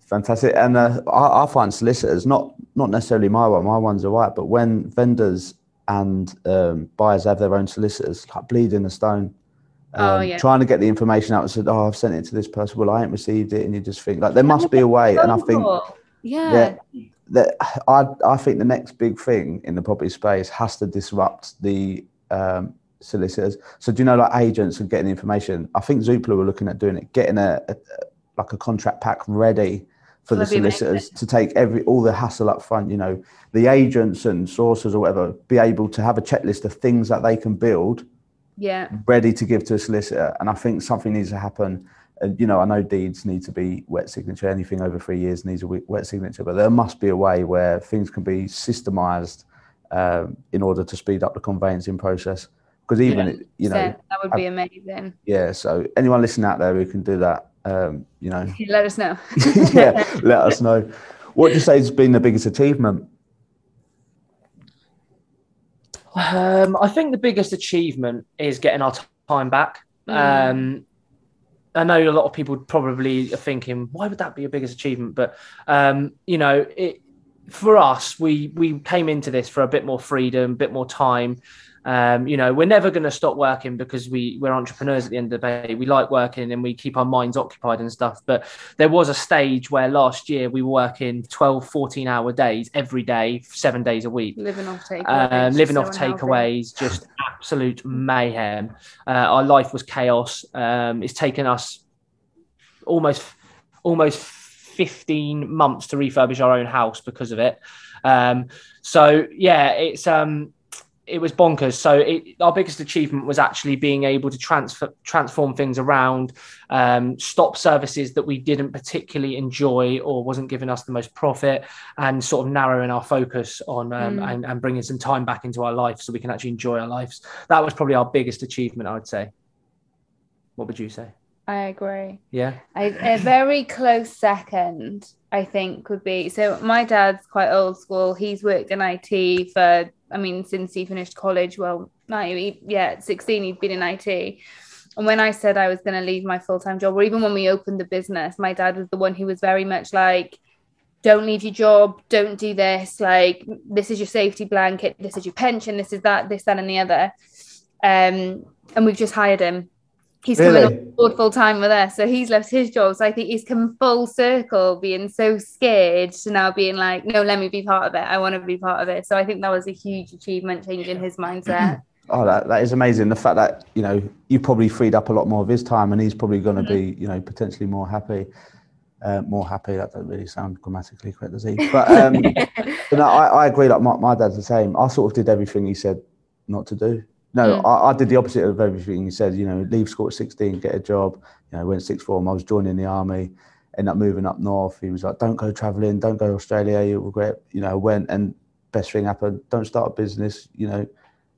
Fantastic. And uh, I, I find solicitors, not not necessarily my one, my one's all right, but when vendors and um, buyers have their own solicitors, like bleeding a stone. Oh, um, yeah. Trying to get the information out and said, oh, I've sent it to this person. Well, I ain't received it. And you just think, like, there must be a way. And I think yeah, that I, I think the next big thing in the property space has to disrupt the um, solicitors. So do you know, like agents and getting information? I think Zoopla were looking at doing it, getting a, a like a contract pack ready for the That'd be amazing. solicitors to take every all the hassle up front. You know, the agents and sources or whatever be able to have a checklist of things that they can build yeah, ready to give to a solicitor. And I think something needs to happen. And you know, I know deeds need to be wet signature. Anything over three years needs a we- wet signature, but there must be a way where things can be systemized um, in order to speed up the conveyancing process. Because even Yeah. you so know, that would be amazing. yeah. So anyone listening out there who can do that, um, you know, [laughs] Let us know. [laughs] yeah, let us know. What do you say has been the biggest achievement? Um, I think the biggest achievement is getting our time back. Mm. Um, I know a lot of people probably are thinking, why would that be a biggest achievement? But um, you know, it for us, we we came into this for a bit more freedom, a bit more time. Um, you know, we're never going to stop working because we we're entrepreneurs at the end of the day. We like working and we keep our minds occupied and stuff. But there was a stage where last year we were working 12, 14 hour days every day, seven days a week living off takeaways. um, just living so off takeaways, just absolute mayhem. Uh, our life was chaos. Um, it's taken us almost almost 15 months to refurbish our own house because of it. Um, so yeah, it's um, it was bonkers. So it, our biggest achievement was actually being able to transfer transform things around, um, stop services that we didn't particularly enjoy or wasn't giving us the most profit, and sort of narrowing our focus on um, mm. and, and bringing some time back into our life so we can actually enjoy our lives. That was probably our biggest achievement, I would say. What would you say? I agree. Yeah. I, a very close second, I think, would be so. My dad's quite old school. He's worked in IT for I mean, since he finished college, well, yeah, 16, he'd been in IT. And when I said I was going to leave my full time job, or even when we opened the business, my dad was the one who was very much like, don't leave your job, don't do this. Like, this is your safety blanket, this is your pension, this is that, this, that, and the other. Um, and we've just hired him he's really? coming on board full time with us. So he's left his job. So I think he's come full circle, being so scared to now being like, no, let me be part of it. I want to be part of it. So I think that was a huge achievement, changing his mindset. [clears throat] Oh, that, that is amazing. The fact that, you know, you probably freed up a lot more of his time and he's probably going to mm-hmm. be, you know, potentially more happy. Uh, more happy. That doesn't really sound grammatically correct, does he? But, um, [laughs] but no, I, I agree. Like my, my dad's the same. I sort of did everything he said not to do. No, mm. I, I, did the opposite of everything you said. You know, leave school at 16, get a job. You know, went sixth form. I was joining the army, ended up moving up north. He was like, "Don't go traveling, don't go to Australia. You'll regret." You know, went and best thing happened. Don't start a business. You know,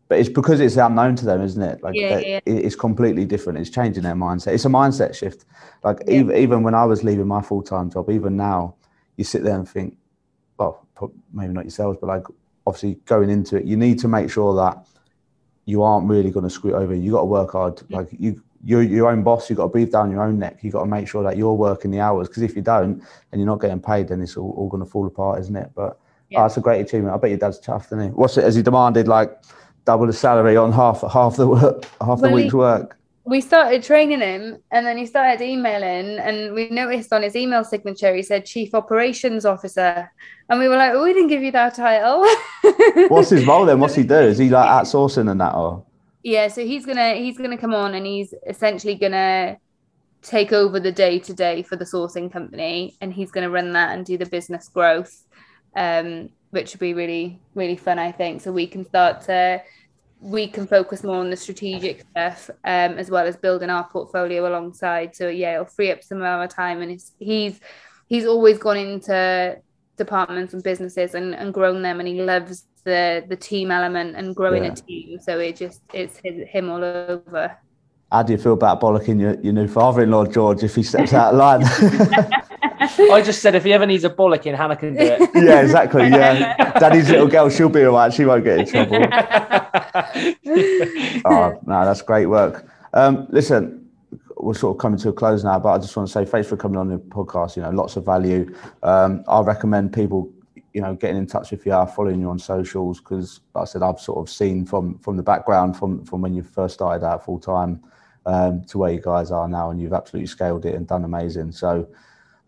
but it's because it's unknown to them, isn't it? Like yeah, yeah. it's completely different. It's changing their mindset. It's a mindset shift. Like yeah. even even when I was leaving my full time job, even now, you sit there and think, well, maybe not yourselves, but like obviously going into it, you need to make sure that you aren't really going to screw it over. You got to work hard. Like you, you're your own boss. You got to breathe down your own neck. You got to make sure that you're working the hours. Because if you don't and you're not getting paid, then it's all, all going to fall apart, isn't it? But yeah. Ah, oh, that's a great achievement. I bet your dad's chuffed, isn't he? What's it? Has he demanded like double the salary on half half the work, half the week's he, work? We started training him and then he started emailing and we noticed on his email signature he said chief operations officer. And we were like oh, we didn't give you that title. [laughs] What's his role then? What's he do? Is he like outsourcing and that or? Yeah so he's gonna he's gonna come on and he's essentially gonna take over the day to day for the sourcing company and he's gonna run that and do the business growth um which would be really really fun i think. So we can start to we can focus more on the strategic stuff um, as well as building our portfolio alongside. So yeah, it'll free up some of our time, and he's he's always gone into departments and businesses and, and grown them, and he loves the the team element and growing yeah. a team. So it just it's him all over. How do you feel about bollocking your, your new father-in-law George if he steps out of line? [laughs] I just said if he ever needs a bollocking, Hannah can do it. [laughs] Yeah, exactly. Yeah, Daddy's little girl, she'll be all right. She won't get in trouble. [laughs] oh no, that's great work. Um, listen, we're sort of coming to a close now, but I just want to say thanks for coming on the podcast. You know, lots of value. Um, I recommend people, you know, getting in touch with you, are following you on socials, because like I said, I've sort of seen from from the background from from when you first started out full time um, to where you guys are now, and you've absolutely scaled it and done amazing. So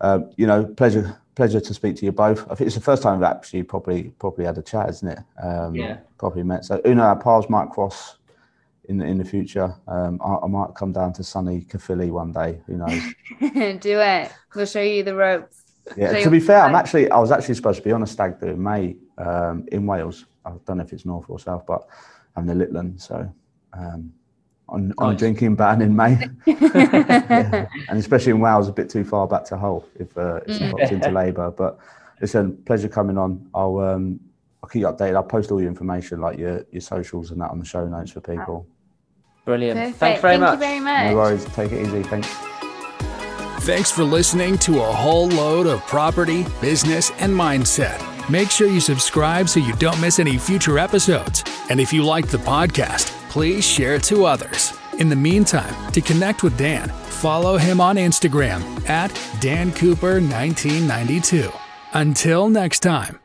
um, you know, pleasure pleasure to speak to you both. I think it's the first time we've actually probably probably had a chat, isn't it? Um, yeah. Probably met. So who knows, our paths might cross in the, in the future. Um, I, I, might come down to sunny Caerphilly one day. Who knows? [laughs] Do it. We'll show you the ropes. Yeah. to be fair, I'm actually I was actually supposed to be on a stag do in May um, in Wales. I don't know if it's north or south, but I'm the Litland, so. Um, on, on a drinking ban in May. [laughs] yeah. And especially in Wales, a bit too far back to Hull if uh, it's mm. popped into [laughs] Labour. But listen, pleasure coming on. I'll um, I'll keep you updated. I'll post all your information, like your, your socials and that on the show notes for people. Brilliant. Perfect. Thanks very Thank much. You very much. No worries. Take it easy. Thanks. Thanks for listening to a Hull load of property, business, and mindset. Make sure you subscribe so you don't miss any future episodes. And if you like the podcast, please share it to others. In the meantime, to connect with Dan, follow him on Instagram at DanCooper1992. Until next time.